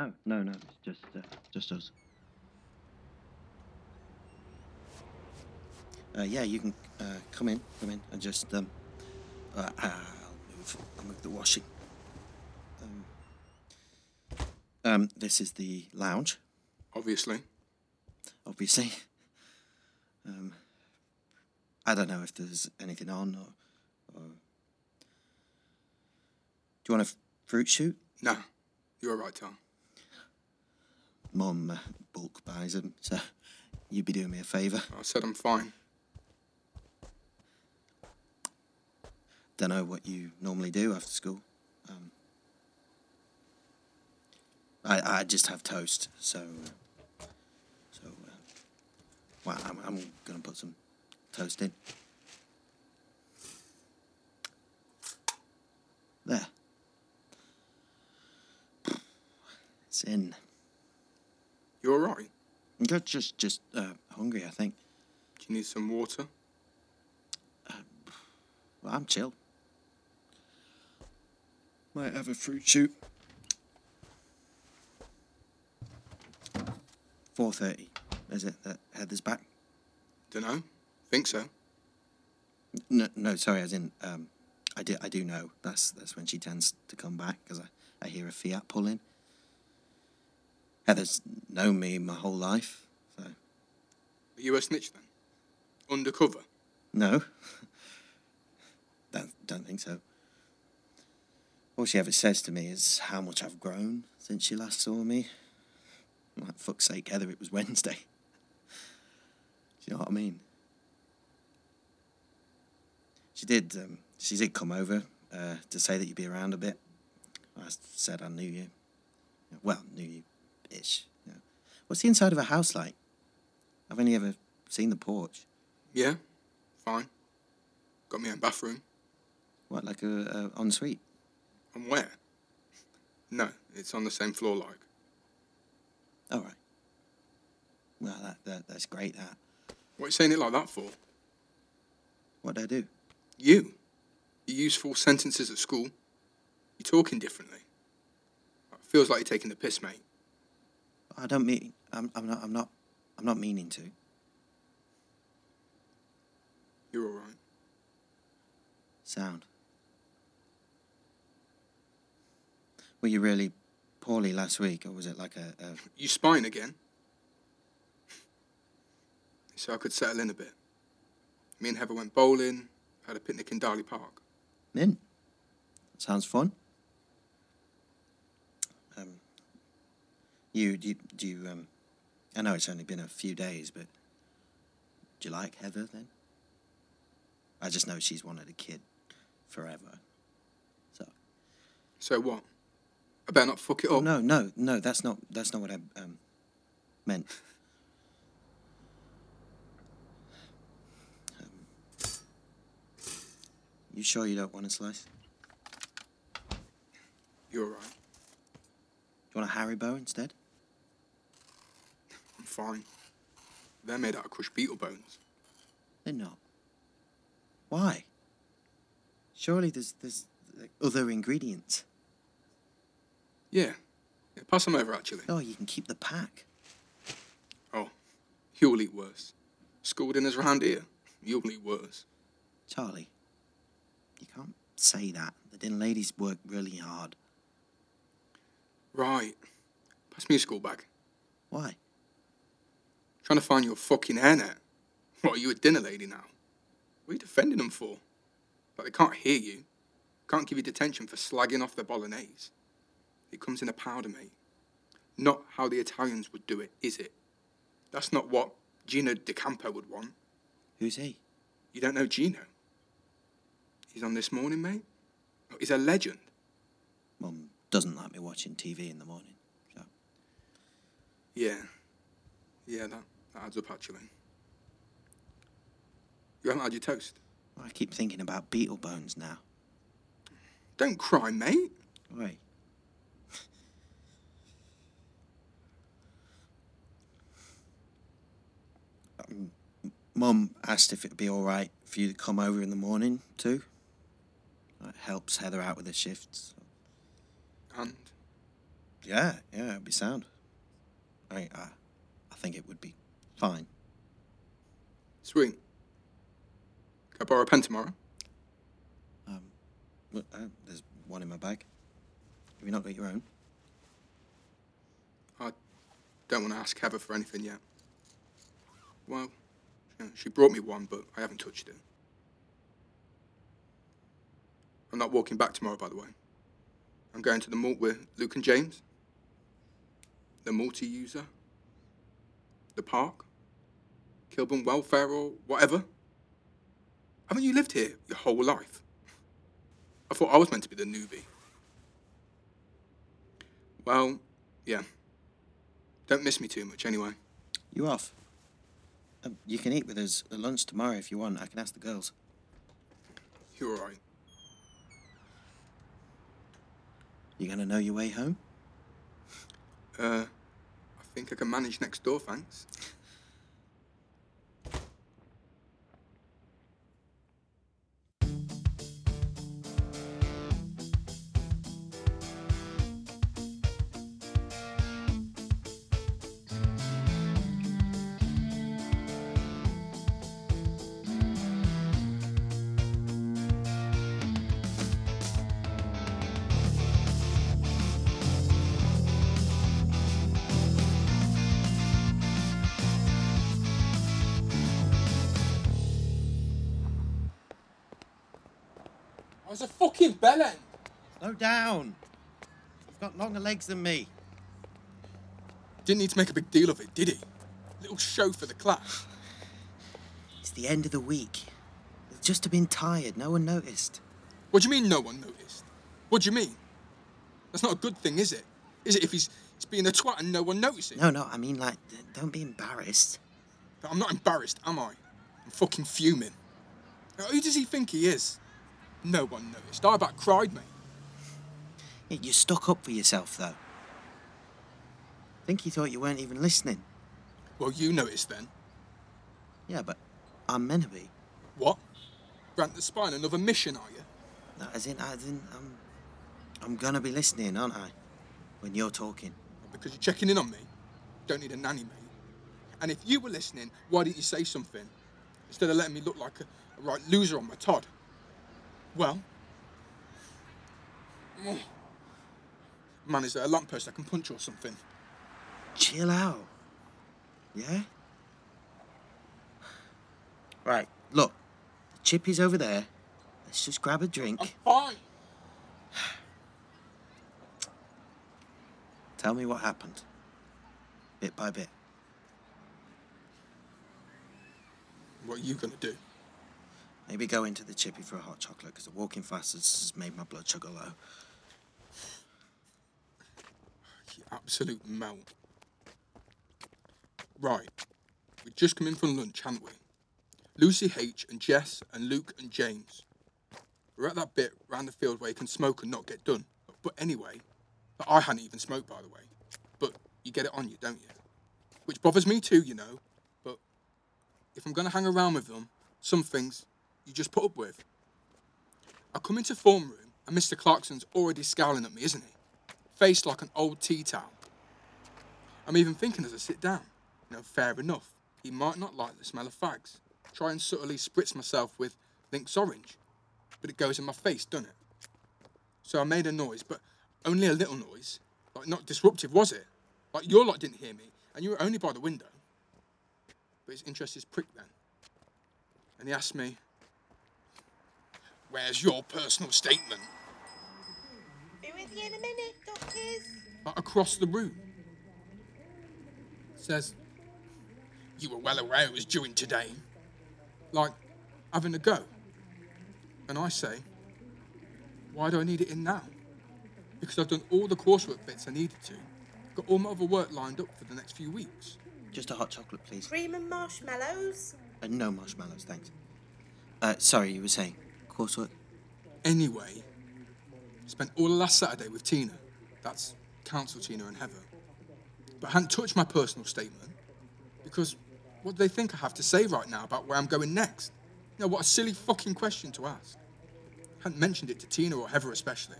Anyone else in? No, no, no. It's just, uh, just us. Uh, yeah, you can uh, come in, come in, and just um, uh, I'll move, I'll move the washing. Um, um, this is the lounge, Obviously. obviously. Um, I don't know if there's anything on or. or... Do you want a f- fruit shoot? Nah, you're right, Tom. Mum uh, bulk buys them, so you'd be doing me a favour. I said I'm fine. Don't know what you normally do after school. Um, I I just have toast, so so uh, well, I'm I'm gonna put some toast in. There. It's in. You alright? I'm just just just uh, hungry. I think. Do you need some water? Well, I'm chill. Might have a fruit shoot. Four thirty. Is it that Heather's back? Dunno. Think so. No, no. Sorry, as in, um, I do, I do know. That's that's when she tends to come back because I, I hear a Fiat pulling. Heather's known me my whole life, so Are you a snitch then? Undercover? no. don't don't think so. All she ever says to me is how much I've grown since she last saw me. Like fuck's sake, Heather, it was Wednesday. Do you know what I mean? She did. Um, she did come over uh, to say that you'd be around a bit. I said I knew you. Well, knew you, ish. Yeah. What's the inside of a house like? I've only ever seen the porch. Yeah. Fine. Got my own bathroom. What, like a, a ensuite? And where? No, it's on the same floor like. All right. Well, that, that that's great. That. What are you saying it like that for? What do I do? You. You use full sentences at school. You're talking differently. It feels like you're taking the piss, mate. I don't mean. I'm. I'm not. I'm not. I'm not meaning to. You're all right. Sound. Were you really poorly last week, or was it like a? a You spine again? So I could settle in a bit. Me and Heather went bowling, had a picnic in Darley Park. mint? Sounds fun. Um. You do you, do you um. I know it's only been a few days, but do you like Heather then? I just know she's wanted a kid forever. So. So what? I better not fuck it Oh up. no, no, no. That's not. That's not what I um, meant. Um, you sure you don't want a slice? You're right. Do you want a Haribo instead? Fine. They're made out of crushed beetle bones. They're not. Why? Surely there's there's like, other ingredients. Yeah. yeah. Pass them over, actually. Oh, you can keep the pack. Oh, you'll eat worse. School dinners round here, you'll eat worse. Charlie, you can't say that. The dinner ladies work really hard. Right. Pass me a school bag. Why? Trying to find your fucking hairnet. What, are you a dinner lady now? What are you defending them for? Like they can't hear you. Can't give you detention for slagging off the bolognese. It comes in a powder, mate. Not how the Italians would do it, is it? That's not what Gino D'Acampo would want. Who's he? You don't know Gino? He's on this morning, mate. He's a legend. Mum doesn't like me watching TV in the morning. So. Yeah. Yeah, that, that adds up, actually. You haven't had your toast? I keep thinking about beetle bones now. Don't cry, mate. Wait. Um, Mum asked if it'd be all right for you to come over in the morning too. That helps Heather out with her shifts. And Yeah, yeah, it'd be sound. I, I, I think it would be fine. sweet. Can I borrow a pen tomorrow? Um, well, uh, there's one in my bag. Have you not got your own? I don't want to ask Heather for anything yet. Well, yeah, she brought me one, but I haven't touched it. I'm not walking back tomorrow, by the way. I'm going to the malt with Luke and James, the multi user, the park, Kilburn Welfare, or whatever. Haven't you lived here your whole life? I thought I was meant to be the newbie. Well, yeah. Don't miss me too much anyway. You off? Um, you can eat with us at lunch tomorrow if you want. I can ask the girls. You're alright. You gonna know your way home? Uh, I think I can manage next door, thanks. I was a fucking bellend. Slow down. You've got longer legs than me. Didn't need to make a big deal of it, did he? Little show for the class. It's the end of the week. It's just have been tired. No one noticed. What do you mean no one noticed? What do you mean? That's not a good thing, is it? Is it if he's, he's being a twat and no one notices? No, no. I mean, like, don't be embarrassed. But I'm not embarrassed, am I? I'm fucking fuming. Who does he think he is? No one noticed. I about cried, mate. You stuck up for yourself, though. I think he thought you weren't even listening. Well, you noticed then. Yeah, but I'm meant to be. What? Grant the Spine another mission, are you? No, as in, as in, I'm, I'm gonna be listening, aren't I? When you're talking. Because you're checking in on me. Don't need a nanny, mate. And if you were listening, why didn't you say something? Instead of letting me look like a, a right loser on my Todd. Well. Man, is there a lamppost I can punch or something? Chill out. Yeah? Right, look. The chippy's over there. Let's just grab a drink. I'm fine. Tell me what happened. Bit by bit. What are you gonna do? Maybe go into the chippy for a hot chocolate because the walking fast has made my blood sugar low. You absolute melt. Right. We've just come in from lunch, haven't we? Lucy H. and Jess and Luke and James. We're at that bit round the field where you can smoke and not get done. But anyway, but I hadn't even smoked, by the way. But you get it on you, don't you? Which bothers me too, you know. But if I'm going to hang around with them, some things you just put up with. I come into form room and Mr. Clarkson's already scowling at me, isn't he? Face like an old tea towel. I'm even thinking as I sit down, you know, fair enough. He might not like the smell of fags. Try and subtly spritz myself with Lynx Orange. But it goes in my face, doesn't it? So I made a noise, but only a little noise. Like, not disruptive, was it? Like, your lot didn't hear me, and you were only by the window. But his interest is pricked then. And he asked me, Where's your personal statement? Be with you in a minute, doctors. Like, across the room. Says, You were well aware it was due in today. Like, having a go. And I say, Why do I need it in now? Because I've done all the coursework bits I needed to. Got all my other work lined up for the next few weeks. Just a hot chocolate, please. Cream and marshmallows. Uh, no marshmallows, thanks. Uh, sorry, you were saying. Coursework? Anyway, spent all last Saturday with Tina. That's Council Tina and Heather. But hadn't touched my personal statement because what do they think I have to say right now about where I'm going next? You know, what a silly fucking question to ask. Hadn't mentioned it to Tina or Heather especially.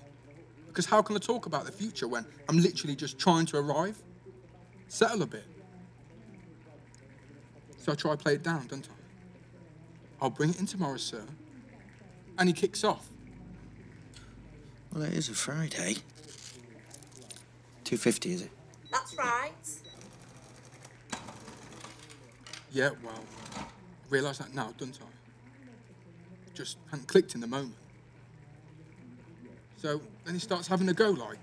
Because how can I talk about the future when I'm literally just trying to arrive? Settle a bit. So I try to play it down, don't I? I'll bring it in tomorrow, sir. And he kicks off. Well, it is a Friday. 250, is it? That's right. Yeah, well, I realise that now, don't I? Just hadn't clicked in the moment. So then he starts having a go like,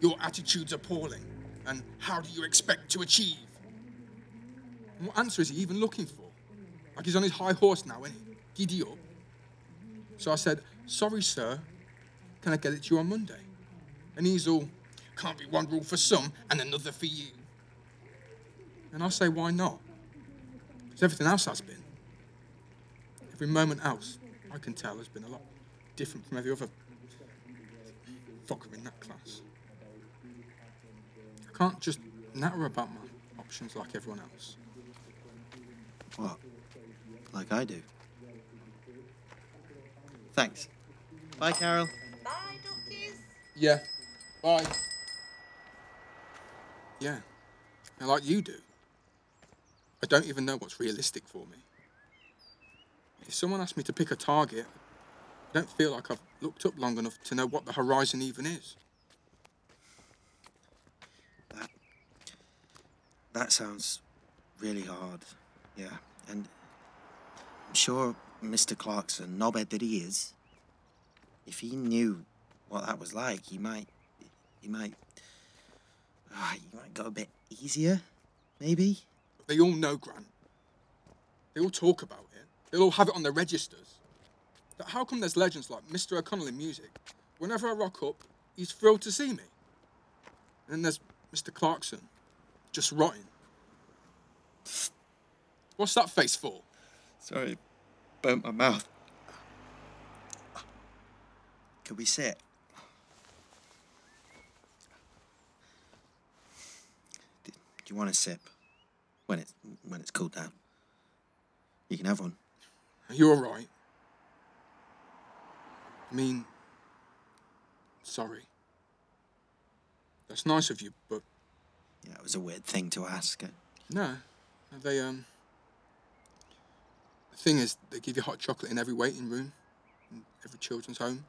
Your attitude's appalling, and how do you expect to achieve? And what answer is he even looking for? Like he's on his high horse now, isn't he? Giddy up. So I said, Sorry, sir, can I get it to you on Monday? And he's all, Can't be one rule for some and another for you. And I say, Why not? Because everything else has been. Every moment else, I can tell, has been a lot different from every other fucker in that class. I can't just natter about my options like everyone else. What? Like I do. Thanks. Bye, Carol. Bye, duckies. Yeah. Bye. Yeah. And like you do. I don't even know what's realistic for me. If someone asked me to pick a target, I don't feel like I've looked up long enough to know what the horizon even is. That. That sounds really hard. Yeah. And I'm sure Mr. Clarkson, knobhead that he is, if he knew what that was like, he might. He might. ah, he might go a bit easier, maybe? They all know Grant. They all talk about it. They'll all have it on their registers. But how come there's legends like Mr. O'Connell in music? Whenever I rock up, he's thrilled to see me. And then there's Mr. Clarkson, just rotting. What's that face for? Sorry, burnt my mouth. Can we sit? Do you want a sip? When it's when it's cooled down. You can have one. Are you alright? I mean, sorry. That's nice of you, but Yeah, it was a weird thing to ask. No. They, um. Thing is, they give you hot chocolate in every waiting room, in every children's home.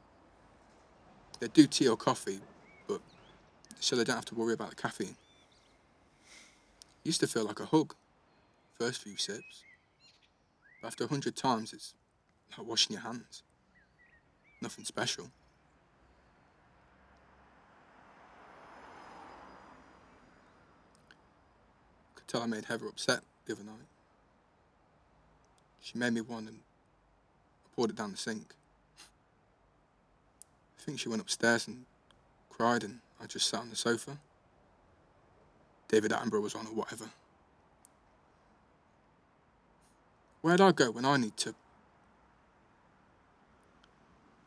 They do tea or coffee, but so they don't have to worry about the caffeine. Used to feel like a hug, first few sips. But after a hundred times, it's like washing your hands. Nothing special. Could tell I made Heather upset the other night. She made me one and I poured it down the sink. I think she went upstairs and cried and I just sat on the sofa. David Attenborough was on or whatever. Where'd I go when I need to?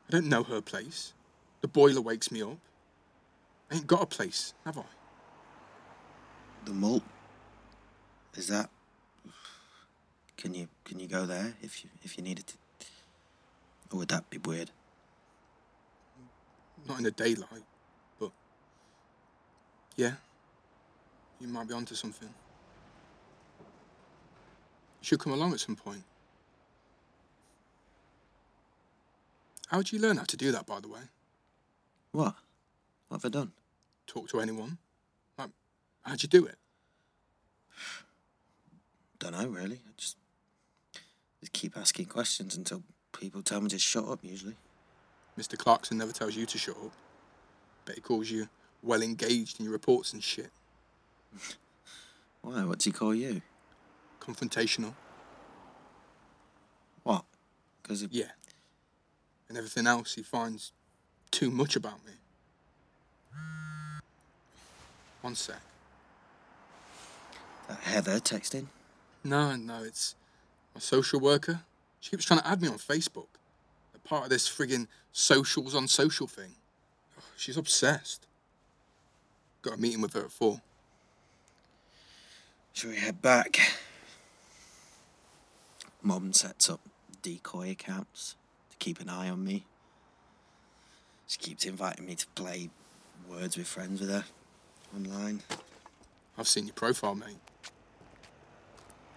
I don't know her place. The boiler wakes me up. I ain't got a place, have I? the malt. Is that? Can you can you go there if you if you needed to? Or would that be weird? Not in the daylight, but yeah, you might be onto something. You should come along at some point. How'd you learn how to do that, by the way? What? What have I done? Talk to anyone? Like, how'd you do it? Don't know really. I just just keep asking questions until people tell me to shut up. Usually. Mr. Clarkson never tells you to shut up. but he calls you well engaged in your reports and shit. Why? What's he call you? Confrontational. What? Because Yeah. And everything else he finds too much about me. One sec. that Heather texting. No, no, it's my social worker. She keeps trying to add me on Facebook. A part of this friggin' socials on social thing. Oh, she's obsessed. Got a meeting with her at four. Shall we head back? Mom sets up decoy accounts to keep an eye on me. She keeps inviting me to play Words with Friends with her online. I've seen your profile, mate.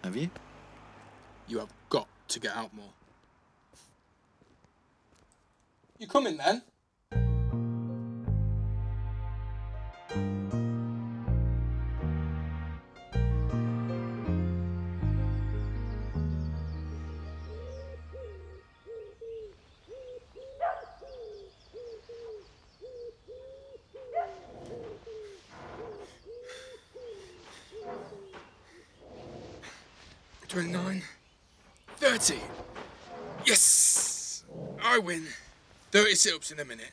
Have you? You have got to get out more. You coming then? Sit-ups in a minute.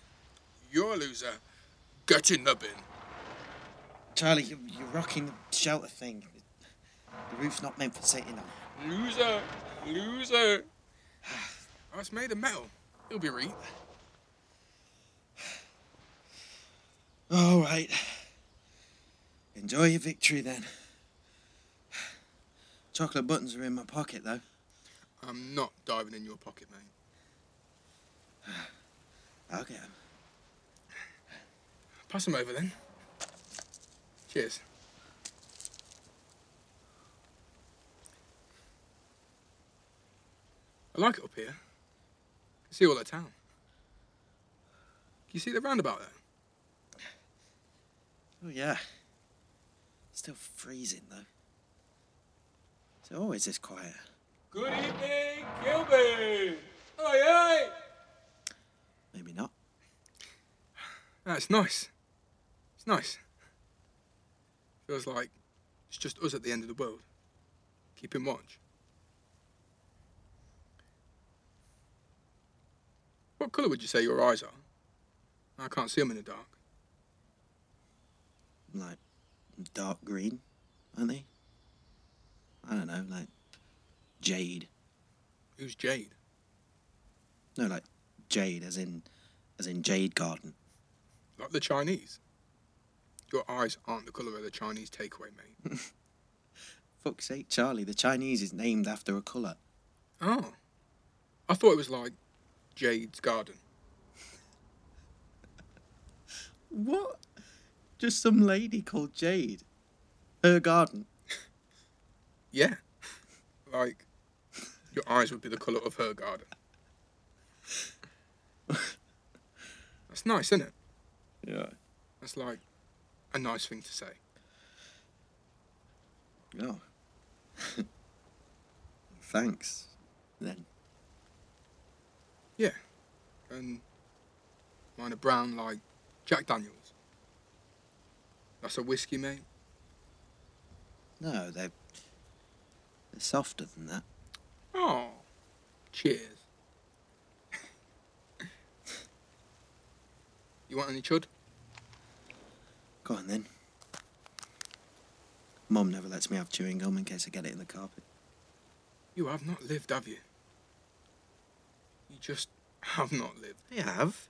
You're a loser. Get in the bin. Charlie, you- you're rocking the shelter thing. The roof's not meant for sitting on. Loser. Loser. Oh, it's made of metal. It'll be right. All right. Enjoy your victory then. Chocolate buttons are in my pocket though. I'm not diving in your pocket, mate. I'll get 'em. Pass them over then. Cheers. I like it up here. I can see all the town. Can you see the roundabout there? Oh yeah. Still freezing though. It's always this quiet. Good evening, Gilby. Oi, oi. Maybe not. That's nice. It's nice. Feels like it's just us at the end of the world. Keeping watch. What colour would you say your eyes are? I can't see them in the dark. Like dark green, aren't they? I don't know, like jade. Who's Jade? No, like jade as in as in jade garden. Like the Chinese? Your eyes aren't the colour of the Chinese takeaway, mate. Fuck's sake, Charlie, the Chinese is named after a colour. Oh. I thought it was like Jade's garden. What? Just some lady called Jade. Her garden. Yeah. Like, your eyes would be the colour of her garden. That's nice, isn't it? Yeah. That's like a nice thing to say. Oh. Thanks. Then. Yeah. And mine are brown like Jack Daniels. That's a whiskey, mate. No, they're they're softer than that. Oh. Cheers. You want any chud? Go on then. Mum never lets me have chewing gum in case I get it in the carpet. You have not lived, have you? You just have not lived, I have.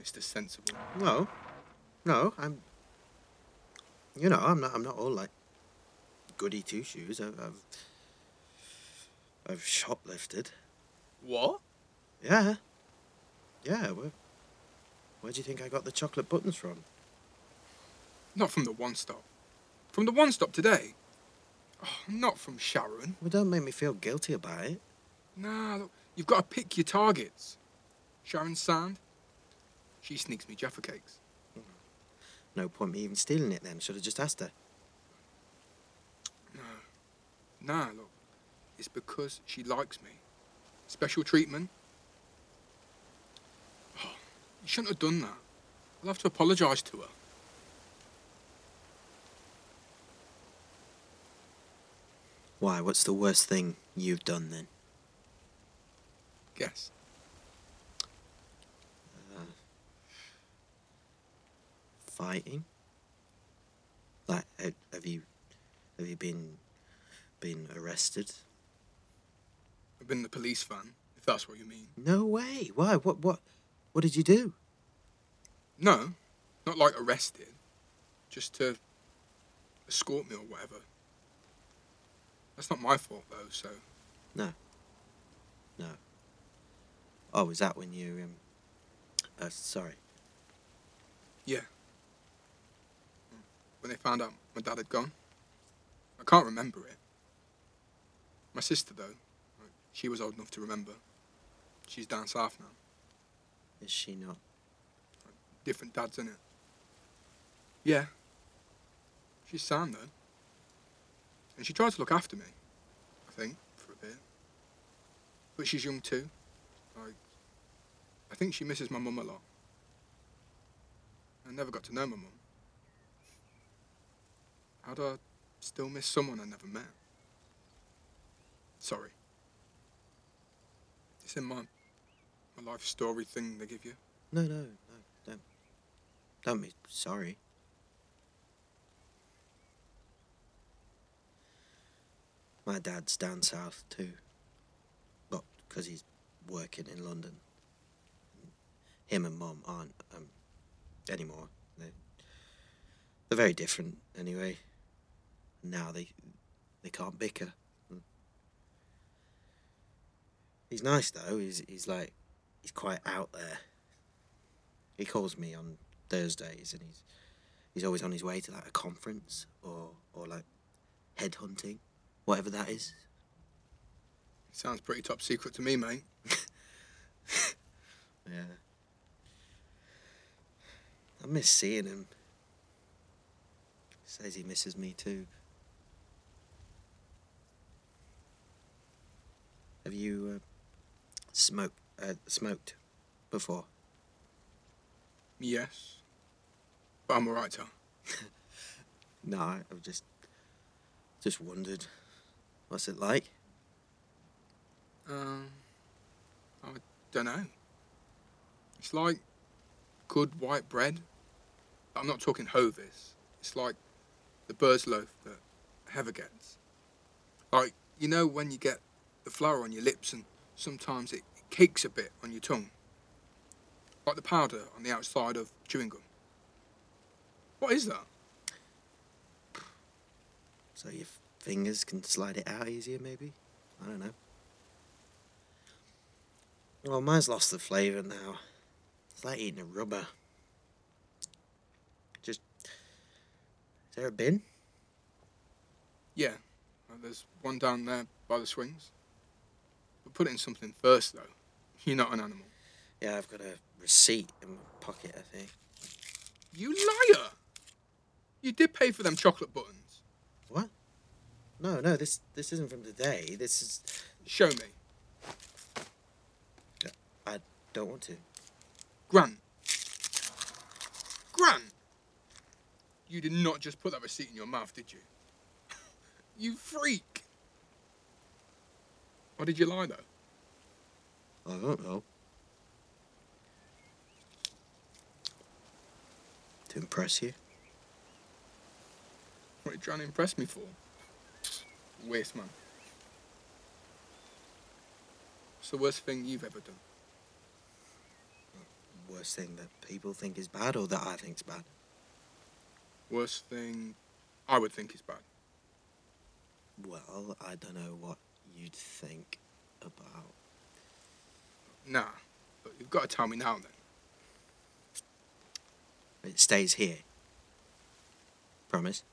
Mr. Sensible. No. No, I'm. You know, I'm not. I'm not all like goody two shoes. I've, I've. I've shoplifted. What? Yeah. Yeah. Where, where do you think I got the chocolate buttons from? Not from the one stop. From the one stop today? Oh, not from Sharon. Well, don't make me feel guilty about it. Nah, look, you've got to pick your targets. Sharon Sand. She sneaks me Jaffa cakes. No point me even stealing it then. Should have just asked her. No. Nah, look, it's because she likes me. Special treatment. You shouldn't have done that. I'll have to apologise to her. Why? What's the worst thing you've done then? Guess. Uh, fighting? Like, have you, have you been, been arrested? I've been the police fan, if that's what you mean. No way. Why? What? What? What did you do? No, not like arrested. Just to escort me or whatever. That's not my fault though, so No. No. Oh, is that when you um, Uh, sorry. Yeah. When they found out my dad had gone. I can't remember it. My sister, though, she was old enough to remember. She's down south now. Is she not? Different dads, innit? Yeah. She's sound, though. And she tried to look after me, I think, for a bit. But she's young, too. Like, I think she misses my mum a lot. I never got to know my mum. How do I still miss someone I never met? Sorry. It's in my, my life story thing they give you. No, no, no. Don't. Don't be sorry. My dad's down south too. But because he's working in London. Him and mom aren't um, anymore. They're, they're very different anyway. Now they they can't bicker. He's nice though. He's he's like he's quite out there. He calls me on Thursdays and he's he's always on his way to like a conference or or like headhunting, whatever that is. Sounds pretty top secret to me, mate. Yeah. I miss seeing him. Says he misses me too. Have you uh, smoked uh, smoked before? Yes. But I'm alright, Tom. No, I've just just wondered. What's it like? Um, I don't know. It's like good white bread. I'm not talking Hovis. It's like the bird's loaf that Heather gets. Like, you know when you get the flour on your lips and sometimes it cakes a bit on your tongue? Like the powder on the outside of chewing gum. What is that? So your fingers can slide it out easier, maybe? I don't know. Well, mine's lost the flavour now. It's like eating a rubber. Just. Is there a bin? Yeah, there's one down there by the swings. But put it in something first, though. You're not an animal. Yeah, I've got a receipt in my pocket, I think. You liar! You did pay for them chocolate buttons. What? No, no, this this isn't from today. This is. Show me. I don't want to. Grant. Grant! You did not just put that receipt in your mouth, did you? you freak! Why did you lie, though? I don't know. To impress you? What are you trying to impress me for? Waste, man. What's the worst thing you've ever done? Hmm. Worst thing that people think is bad or that I think's bad? Worst thing I would think is bad. Well, I don't know what you'd think about. Nah, but you've got to tell me now then. It stays here. Promise?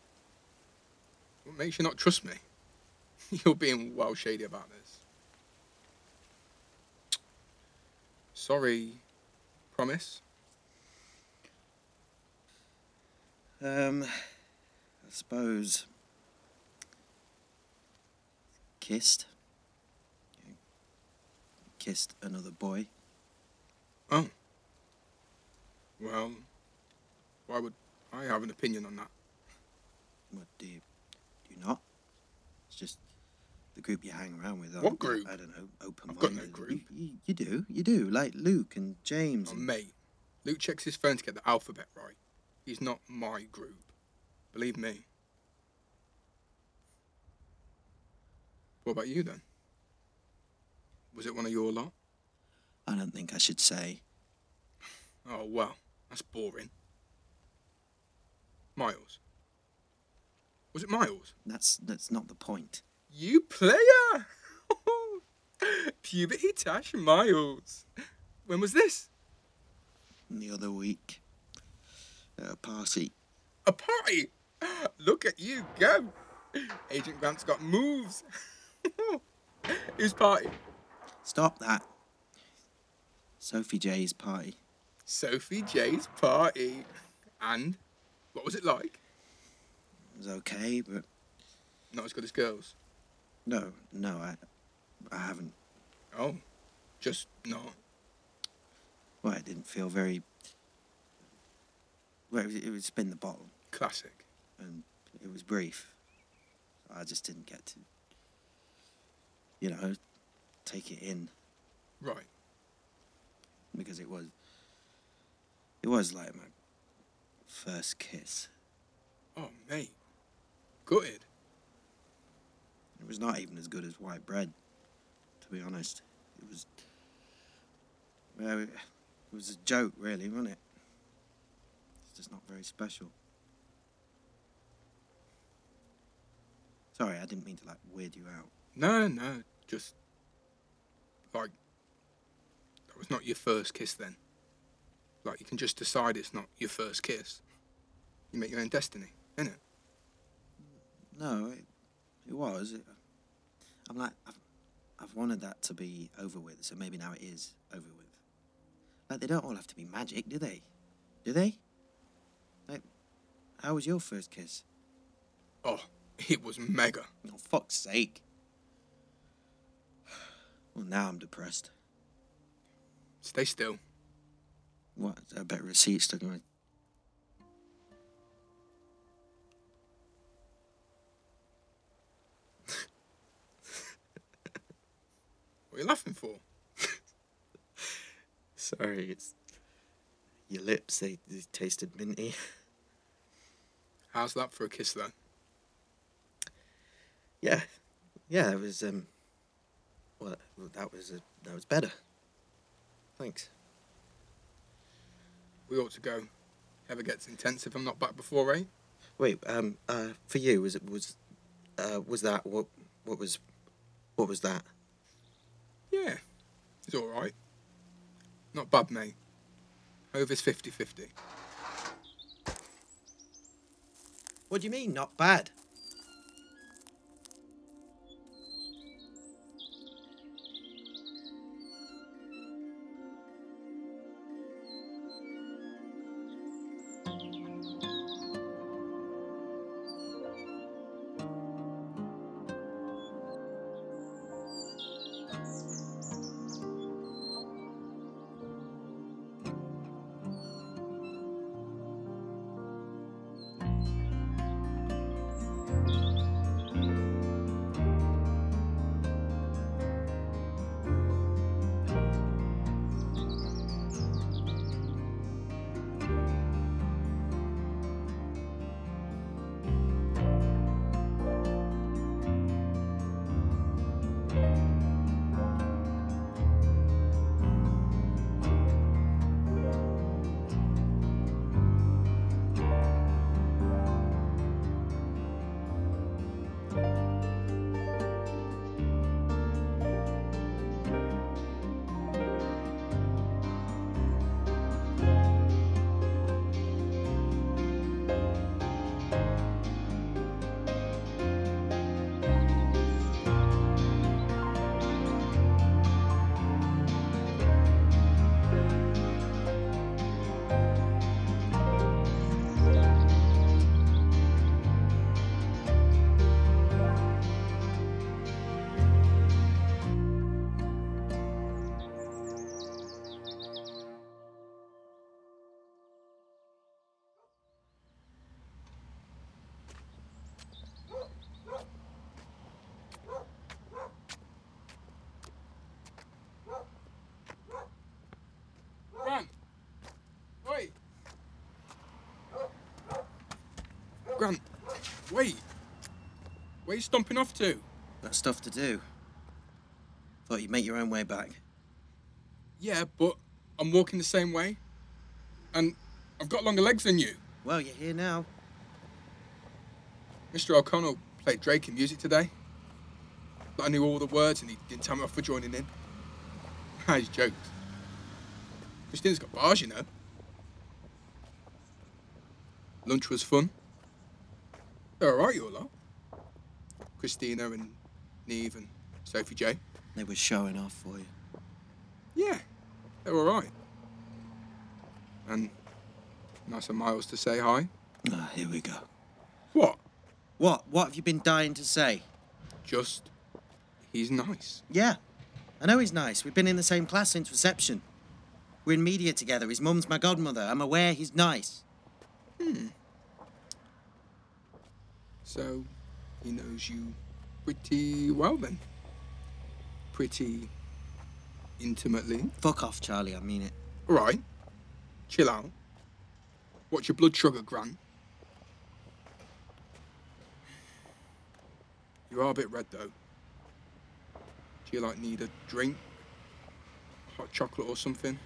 What makes you not trust me? You're being well shady about this. Sorry. Promise? Um, I suppose. Kissed. Kissed another boy. Oh. Well, why would I have an opinion on that? What do you? Do you not? It's just the group you hang around with. What group? I don't know. Open. I've got no group. You, you, you do. You do. Like Luke and James. Oh, and- mate, Luke checks his phone to get the alphabet right. He's not my group. Believe me. What about you then? Was it one of your lot? I don't think I should say. Oh, well, that's boring. Miles. Was it Miles? That's that's not the point. You player! Puberty Tash Miles. When was this? the other week at a party. A party? Look at you go. Agent Grant's got moves. Whose party? Stop that. Sophie J's party. Sophie J's party. And what was it like? It was okay, but Not as good as girls. no, no, I, I haven't. Oh, just not. Well, it didn't feel very. Well, it was, it was spin the bottle, Classic. and it was brief. I just didn't get to. You know, take it in Right. because it was. It was like my first kiss. Oh, mate. Gutted. It was not even as good as white bread, to be honest. It was. Well, it was a joke, really, wasn't it? It's just not very special. Sorry, I didn't mean to like weird you out. No, no. Just like that was not your first kiss then. Like you can just decide it's not your first kiss. You make your own destiny, innit? No, it, it was. It, I'm like, I've, I've wanted that to be over with, so maybe now it is over with. Like, they don't all have to be magic, do they? Do they? Like, how was your first kiss? Oh, it was mega. Oh, fuck's sake. Well, now I'm depressed. Stay still. What? A better receipt stuck in my. What are you laughing for? Sorry, it's. Your lips, they, they tasted minty. How's that for a kiss then? Yeah. Yeah, it was, um. Well, that was, uh, that was better. Thanks. We ought to go. Ever gets intense if I'm not back before eight? Wait, um, uh, for you, was it, was, uh, was that, what, what was, what was that? Yeah, it's all right. Not bad, mate. Over's 50-50. What do you mean, not bad? Wait! Where are you stomping off to? Got stuff to do. Thought you'd make your own way back. Yeah, but I'm walking the same way. And I've got longer legs than you. Well, you're here now. Mr. O'Connell played Drake in music today. But I knew all the words and he didn't tell me off for joining in. He's jokes. Christina's got bars, you know. Lunch was fun. They're alright, your lot. Christina and Neve and Sophie J. They were showing off for you. Yeah, they're alright. And nice of Miles to say hi. Ah, here we go. What? What? What have you been dying to say? Just, he's nice. Yeah, I know he's nice. We've been in the same class since reception. We're in media together. His mum's my godmother. I'm aware he's nice. So, he knows you pretty well then. Pretty intimately. Fuck off, Charlie. I mean it. Alright. Chill out. What's your blood sugar, Grant? You are a bit red though. Do you like need a drink? Hot chocolate or something?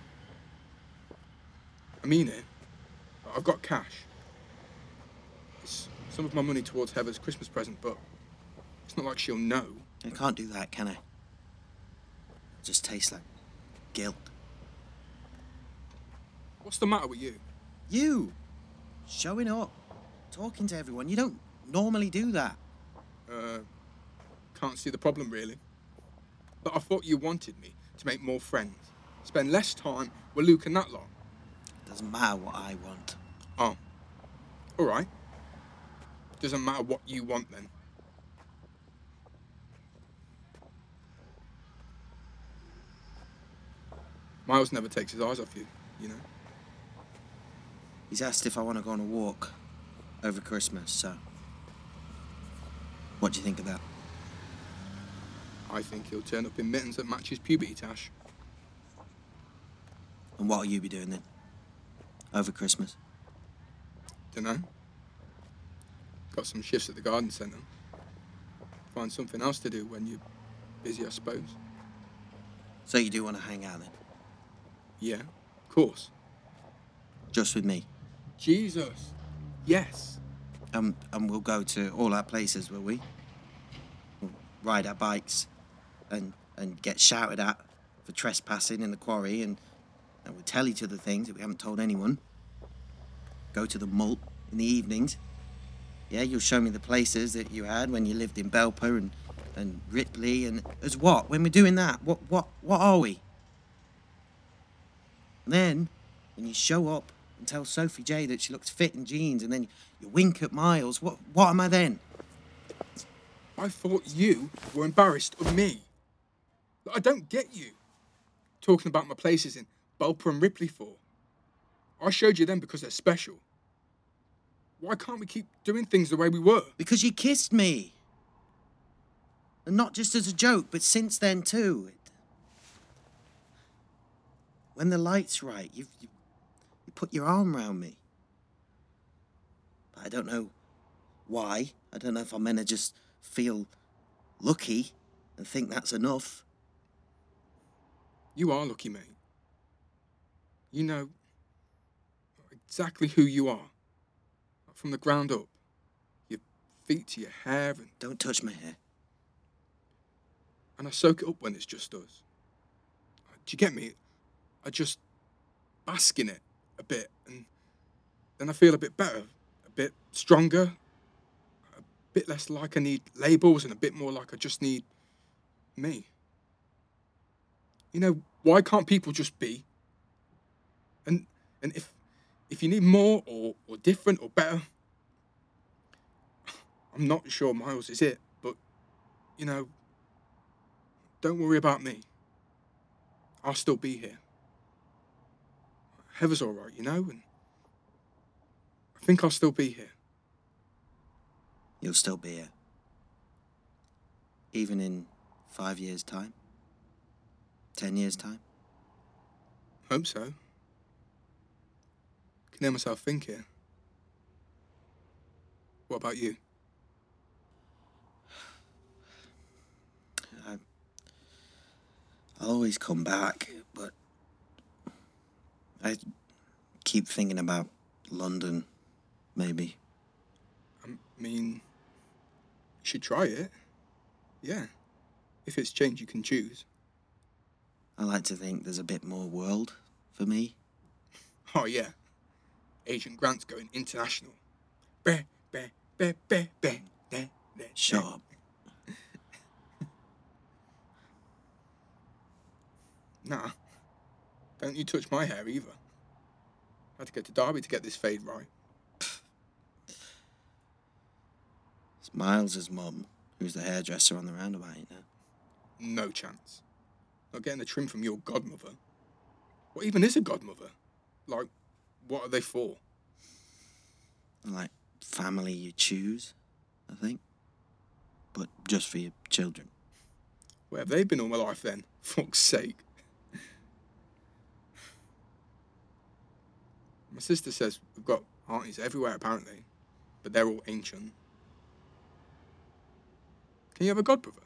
I mean it. I've got cash. Some of my money towards Heather's Christmas present, but it's not like she'll know. I can't do that, can I? It just tastes like guilt. What's the matter with you? You showing up, talking to everyone. You don't normally do that. Uh, can't see the problem really. But I thought you wanted me to make more friends, spend less time with Luke and that lot. Doesn't matter what I want. Oh, all right. Doesn't matter what you want then. Miles never takes his eyes off you, you know. He's asked if I want to go on a walk over Christmas, so. What do you think of that? I think he'll turn up in mittens that match his puberty tash. And what'll you be doing then? Over Christmas? Dunno. Got some shifts at the garden centre. Find something else to do when you're busy, I suppose. So you do want to hang out then? Yeah, of course. Just with me? Jesus. Yes. Um, and we'll go to all our places, will we? We'll ride our bikes and, and get shouted at for trespassing in the quarry and, and we'll tell each other things that we haven't told anyone. Go to the malt in the evenings. Yeah, you'll show me the places that you had when you lived in Belper and, and Ripley and as what? When we're doing that, what what what are we? And then when you show up and tell Sophie J that she looks fit in jeans and then you wink at Miles, what what am I then? I thought you were embarrassed of me. I don't get you. Talking about my places in Belper and Ripley for. I showed you them because they're special. Why can't we keep doing things the way we were? Because you kissed me. And not just as a joke, but since then too. When the light's right, you you, you put your arm around me. But I don't know why. I don't know if I'm meant to just feel lucky and think that's enough. You are lucky, mate. You know exactly who you are. From the ground up. Your feet to your hair and, Don't touch my hair. and I soak it up when it's just us. Do you get me? I just bask in it a bit and then I feel a bit better, a bit stronger, a bit less like I need labels and a bit more like I just need me. You know, why can't people just be? And and if if you need more or, or different or better, I'm not sure Miles is it, but you know, don't worry about me. I'll still be here. Heather's all right, you know, and I think I'll still be here. You'll still be here. Even in five years' time? Ten years' time? Hope so. Can hear myself think here. What about you? I, I'll always come back, but I keep thinking about London, maybe. I mean, you should try it. Yeah. If it's change you can choose. I like to think there's a bit more world for me. Oh, yeah. Agent Grant's going international. Bah, bah, bah, bah, bah, bah, bah. Shut up. Nah. Don't you touch my hair either. I had to go to Derby to get this fade right. It's Miles's mum, who's the hairdresser on the roundabout, you know. No chance. Not getting the trim from your godmother. What even is a godmother? Like, what are they for? Like family you choose, I think. But just for your children. Where have they been all my life then? Fuck's sake. My sister says we've got aunties everywhere apparently, but they're all ancient. Can you have a godbrother?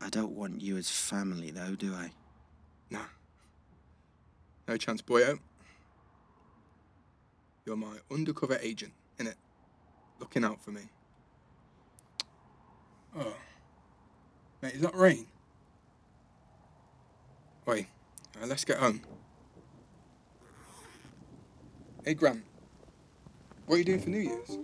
I don't want you as family though, do I? Nah. No chance, boyo. You're my undercover agent, innit? Looking out for me. Oh. Mate, is that rain? Wait, uh, let's get home. Hey, Grant. What are you doing for New Year's?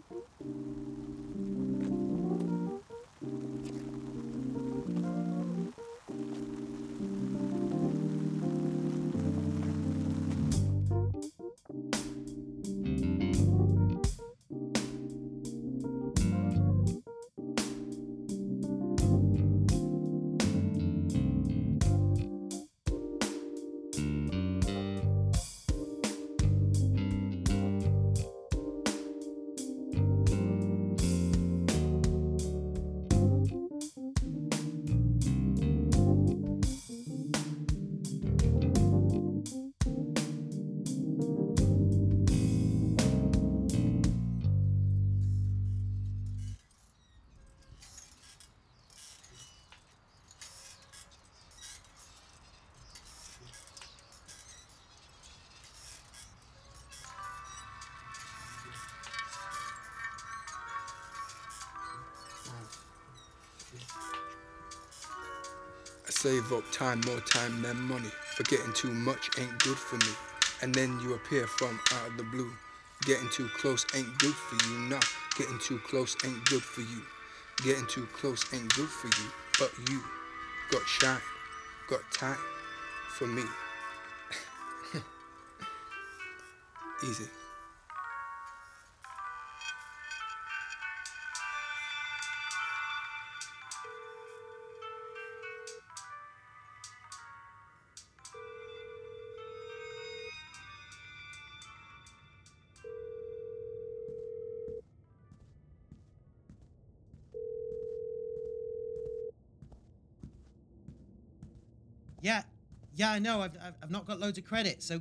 Save up time, more time than money. Forgetting too much ain't good for me. And then you appear from out of the blue. Getting too close ain't good for you. Nah, getting too close ain't good for you. Getting too close ain't good for you. But you got shine, got time for me. Easy. Yeah, I know. I've, I've, not got loads of credit, so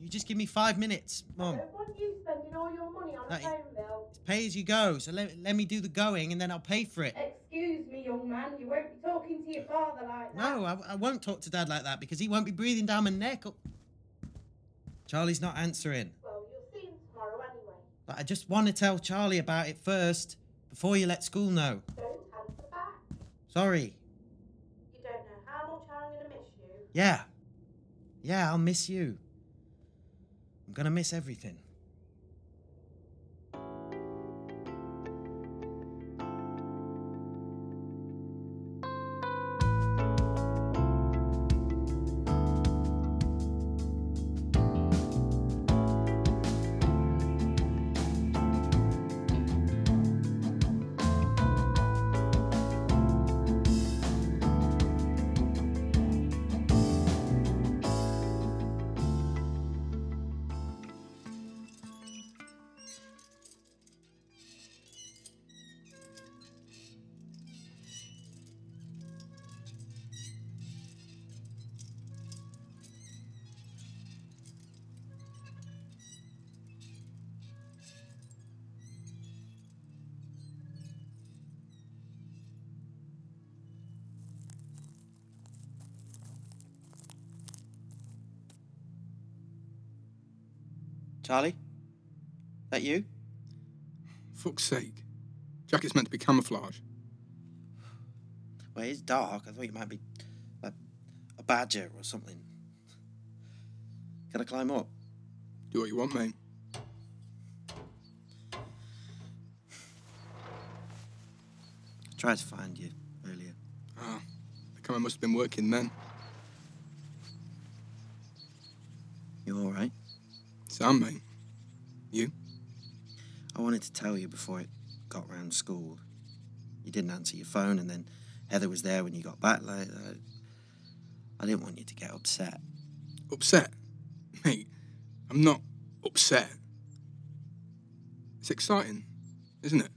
you just give me five minutes, I Mum. don't want you spending all your money on a phone bill. It's pay as you go, so let, let me do the going and then I'll pay for it. Excuse me, young man. You won't be talking to your father like that. No, I, I won't talk to Dad like that because he won't be breathing down my neck. or- Charlie's not answering. Well, you'll see him tomorrow anyway. But I just want to tell Charlie about it first before you let school know. Don't answer back. Sorry. You don't know how much I'm going to miss you. Yeah. Yeah, I'll miss you. I'm gonna miss everything. Charlie? That you? Fuck's sake. Jacket's meant to be camouflage. Well, it's dark. I thought you might be a badger or something. Can I climb up? Do what you want, mate. I tried to find you earlier. Ah, the camera must have been working then. Mate. You? I wanted to tell you before it got round school. You didn't answer your phone, and then Heather was there when you got back. Like, uh, I didn't want you to get upset. Upset? Mate, I'm not upset. It's exciting, isn't it?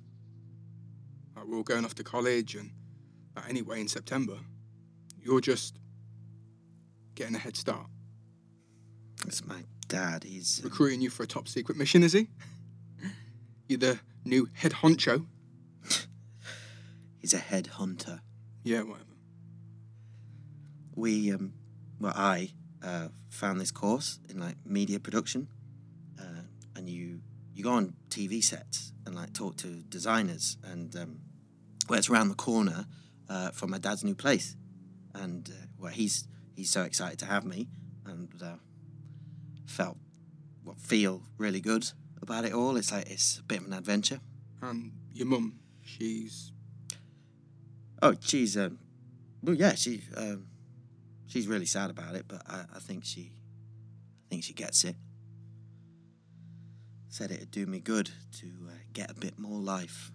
Like we're all going off to college and uh, anyway in September. You're just getting a head start. It's my dad. He's uh, Recruiting you for a top secret mission, is he? You're the new head honcho? he's a head hunter. Yeah, whatever. We um, well, I uh, found this course in like media production, uh, and you you go on TV sets and like talk to designers, and um, well, it's around the corner uh, from my dad's new place, and uh, well, he's he's so excited to have me, and uh, felt what feel really good about it all. It's like it's a bit of an adventure. And your mum, she's Oh, she's um, well, yeah, she um, she's really sad about it, but I, I think she, I think she gets it. Said it'd do me good to uh, get a bit more life.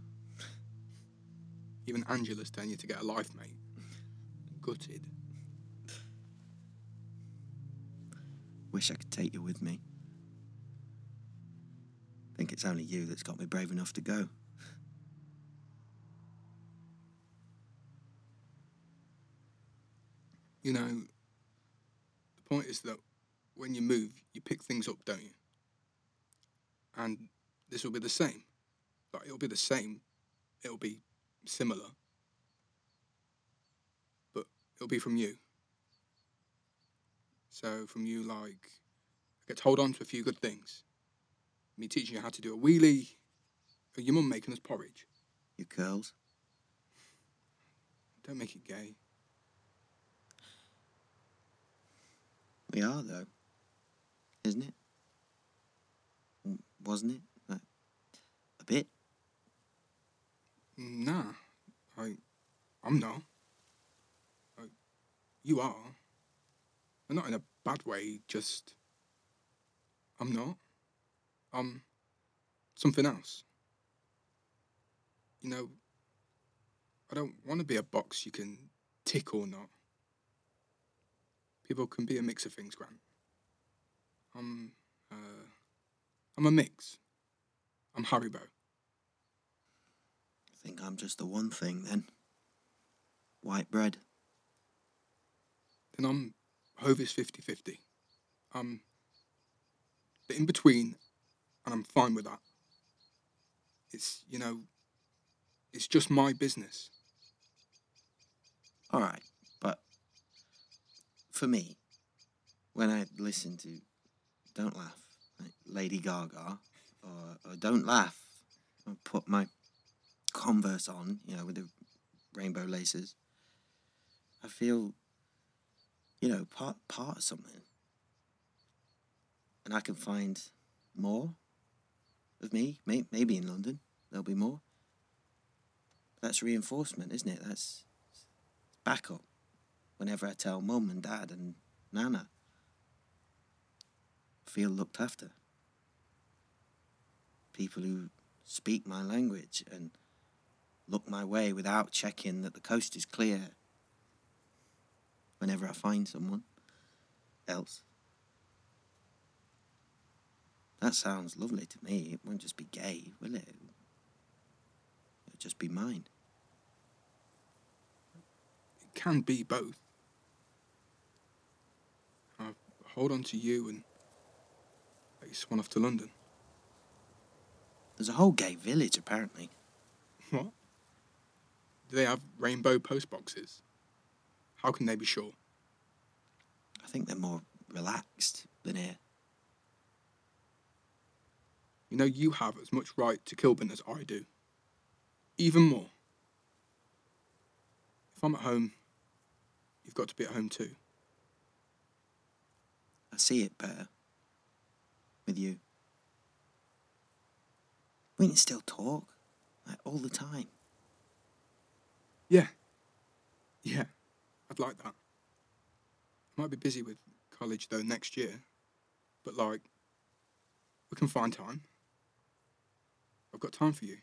even Angela's telling you to get a life, mate. Gutted. I wish I could take you with me. Think it's only you that's got me brave enough to go. You know, the point is that when you move, you pick things up, don't you? And this will be the same. Like, it'll be the same. It'll be similar. But it'll be from you. So, from you, like, I get to hold on to a few good things. Me teaching you how to do a wheelie, or your mum making us porridge. Your curls. Don't make it gay. We are though, isn't it? W- Wasn't it? Like, a bit. Nah, I, I'm not. I, you are. And not in a bad way, just. I'm not. I'm something else. You know, I don't want to be a box you can tick or not. People can be a mix of things, Grant. I'm, uh, I'm a mix. I'm Haribo. I think I'm just the one thing then. White bread. then I'm Hovis 50 50. I'm um, the in between, and I'm fine with that. It's, you know, it's just my business. All right, but for me, when I listen to "Don't Laugh," like Lady Gaga, or, or "Don't Laugh," I put my Converse on, you know, with the rainbow laces. I feel, you know, part part of something, and I can find more of me. May, maybe in London there'll be more. That's reinforcement, isn't it? That's backup whenever I tell mum and dad and nana. Feel looked after. People who speak my language and look my way without checking that the coast is clear. Whenever I find someone else. That sounds lovely to me. It won't just be gay, will it? It'll just be mine. It can be both. I hold on to you and you swan off to London. There's a whole gay village, apparently. What? Do they have rainbow post boxes? How can they be sure? I think they're more relaxed than here. You know, you have as much right to Kilburn as I do. Even more. If I'm at home, you've got to be at home too. I see it better with you. We can still talk, like all the time. Yeah. Yeah. I'd like that. Might be busy with college though next year, but like, we can find time. I've got time for you.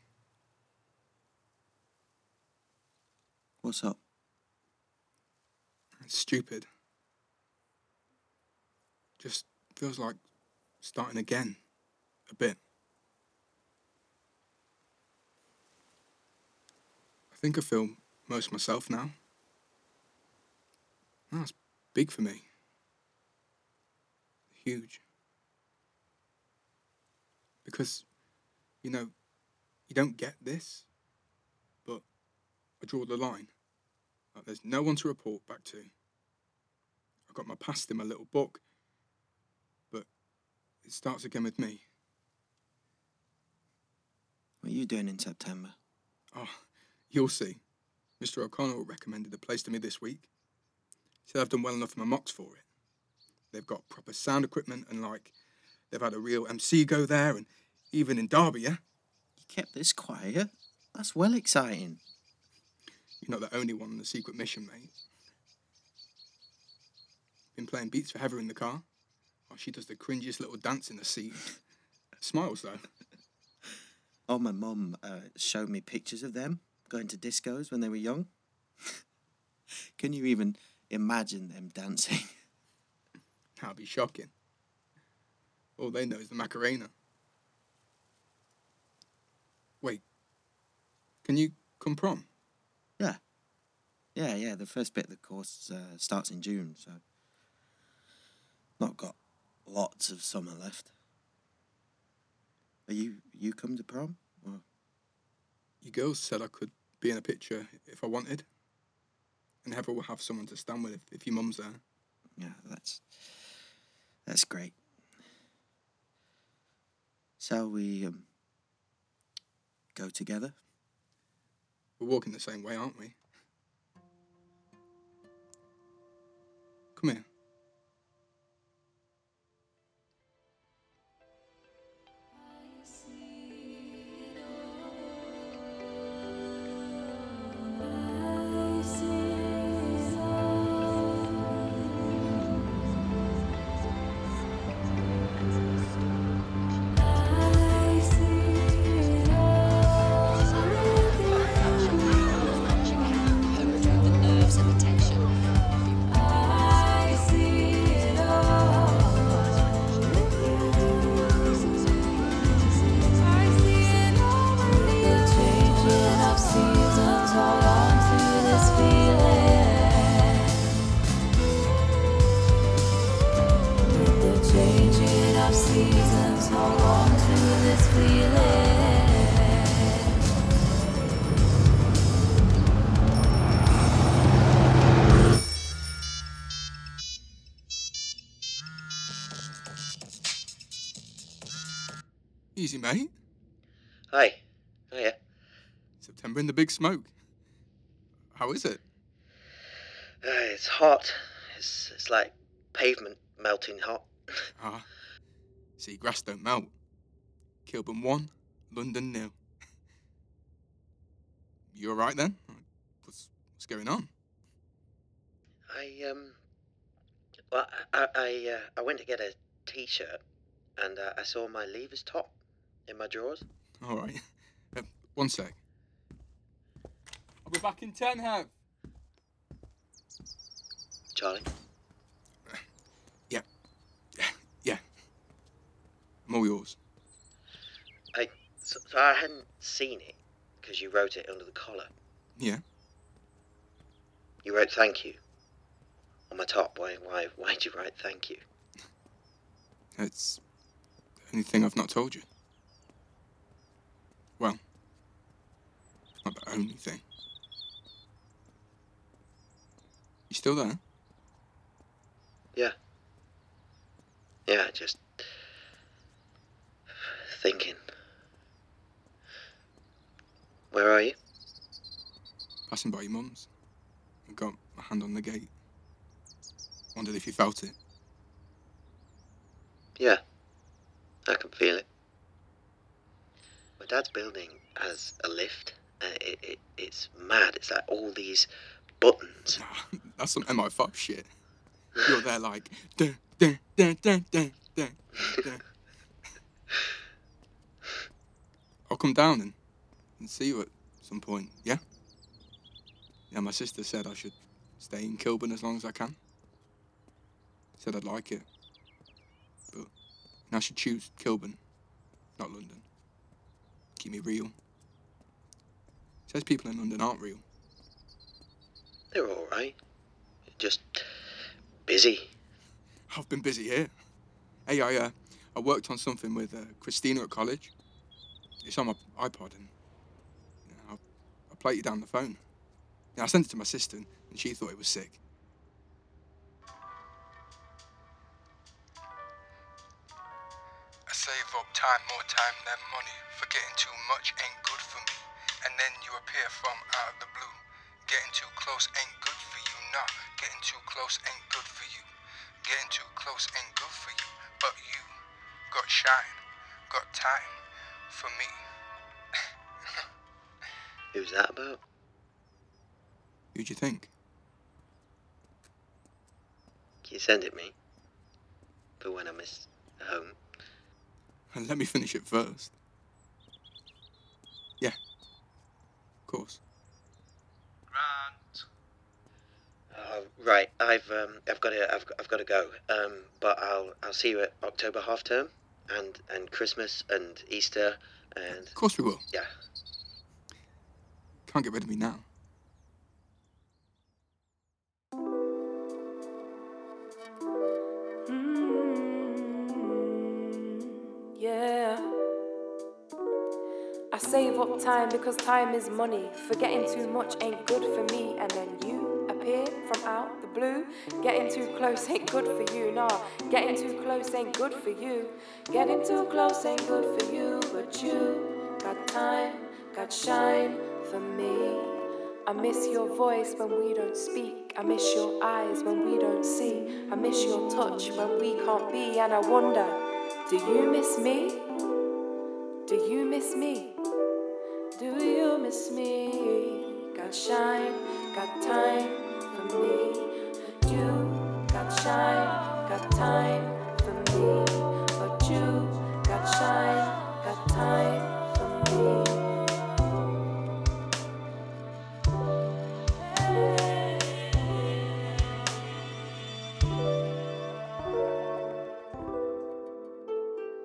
What's up? It's stupid. Just feels like starting again a bit. I think I feel most myself now. Oh, That's big for me. Huge. Because, you know, you don't get this, but I draw the line. Like, there's no one to report back to. I've got my past in my little book, but it starts again with me. What are you doing in September? Oh, you'll see. Mr. O'Connell recommended a place to me this week. Said I've done well enough for my mocks for it. They've got proper sound equipment and, like, they've had a real MC go there, and even in Derby, yeah? You kept this quiet. That's well exciting. You're not the only one on the secret mission, mate. Been playing beats for Heather in the car. Oh, she does the cringiest little dance in the seat. Smiles, though. Oh, my mum uh, showed me pictures of them going to discos when they were young. Can you even imagine them dancing? That'd be shocking. All they know is the Macarena. Wait, can you come prom? Yeah. Yeah, yeah. The first bit of the course uh, starts in June, so not got lots of summer left. Are you you come to prom? Or You girls said I could be in a picture if I wanted. And Heather will have someone to stand with if, if your mum's there. yeah, that's that's great. Shall we um, go together? We're walking the same way, aren't we? Come here. In the big smoke. How is it? Uh, it's hot. It's it's like pavement melting hot. Ah, see, grass don't melt. Kilburn 1, London nil. You alright then? What's, what's going on? I um. Well, I I uh, I went to get a t-shirt, and uh, I saw my Levi's top in my drawers. Alright. Uh, one sec. I'll be back in 10, Hev. Charlie. Yeah. Yeah. I'm all yours. I so, so I hadn't seen it because you wrote it under the collar. Yeah. You wrote thank you on my top. Why why why'd you write thank you? It's the only thing I've not told you. Well, not the only thing. You still there? Yeah. Yeah, just thinking. Where are you? Passing by your mum's. I got my hand on the gate. Wondered if you felt it. Yeah, I can feel it. My dad's building has a lift Uh, it, it, it's mad. It's like all these buttons. That's some MI5 shit. You're there like, dun, dun, dun, dun, dun, dun, dun. I'll come down and, and see you at some point, yeah? Yeah, my sister said I should stay in Kilburn as long as I can. Said I'd like it. But I should choose Kilburn, not London. Keep me real. Says people in London aren't real. They're all right. Just busy. I've been busy here. Hey, I uh, I worked on something with uh, Christina at college. It's on my iPod, and you know, I'll, I'll play it down the phone. Yeah, I sent it to my sister, and she thought it was sick. I save up time, more time than money. Forgetting too much ain't good for me. And then you appear from out of the blue. Getting too close ain't good for you. Nah, getting too close ain't good for you. Getting too close ain't good for you. But you got shine, got time for me. Who's that about? Who'd you think? Can you send it me? For when I'm miss home. And let me finish it first. Yeah. Of course. Grant. Oh, right. I've um, I've got to I've, I've got to go. Um, but I'll I'll see you at October half term, and and Christmas and Easter and Of course we will. yeah. Can't get rid of me now. Yeah. I save up time because time is money. Forgetting too much ain't good for me. And then you appear from out the blue. Getting too close ain't good for you. Nah, getting too close ain't good for you. Getting too close ain't good for you. But you got time, got shine for me. I miss your voice when we don't speak. I miss your eyes when we don't see. I miss your touch when we can't be. And I wonder, do you miss me? Do you miss me? Do you miss me? Got shine, got time for me. You got shine, got time for me. But you got shine, got time.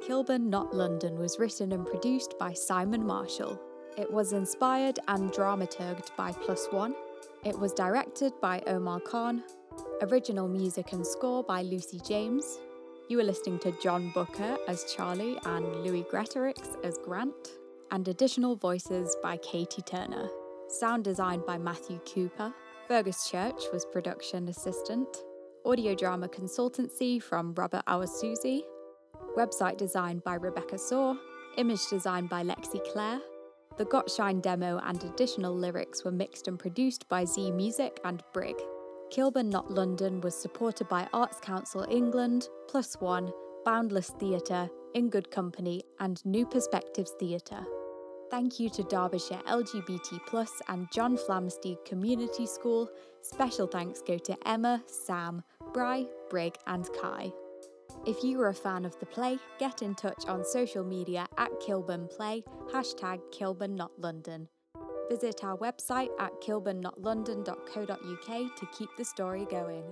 Kilburn Not London was written and produced by Simon Marshall. It was inspired and dramaturged by Plus One. It was directed by Omar Khan. Original music and score by Lucy James. You were listening to John Booker as Charlie and Louis Greatorex as Grant, and additional voices by Katie Turner. Sound design by Matthew Cooper. Fergus Church was production assistant. Audio drama consultancy from Robert Awosusi. Website design by Rebecca Saw, image design by Lexi Clare. The Got Shine demo and additional lyrics were mixed and produced by Zee Musiq and Brig. Kilburn Not London was supported by Arts Council England, Plus One, Boundless Theatre, In Good Company, and New Perspectives Theatre. Thank you to Derbyshire LGBT Plus and John Flamsteed Community School. Special thanks go to Emma, Sam, Bry, Brig, and Kai. If you are a fan of the play, get in touch on social media at Kilburn Play, hashtag Kilburn Not London. Visit our website at kilburnnotLondon.co.uk to keep the story going.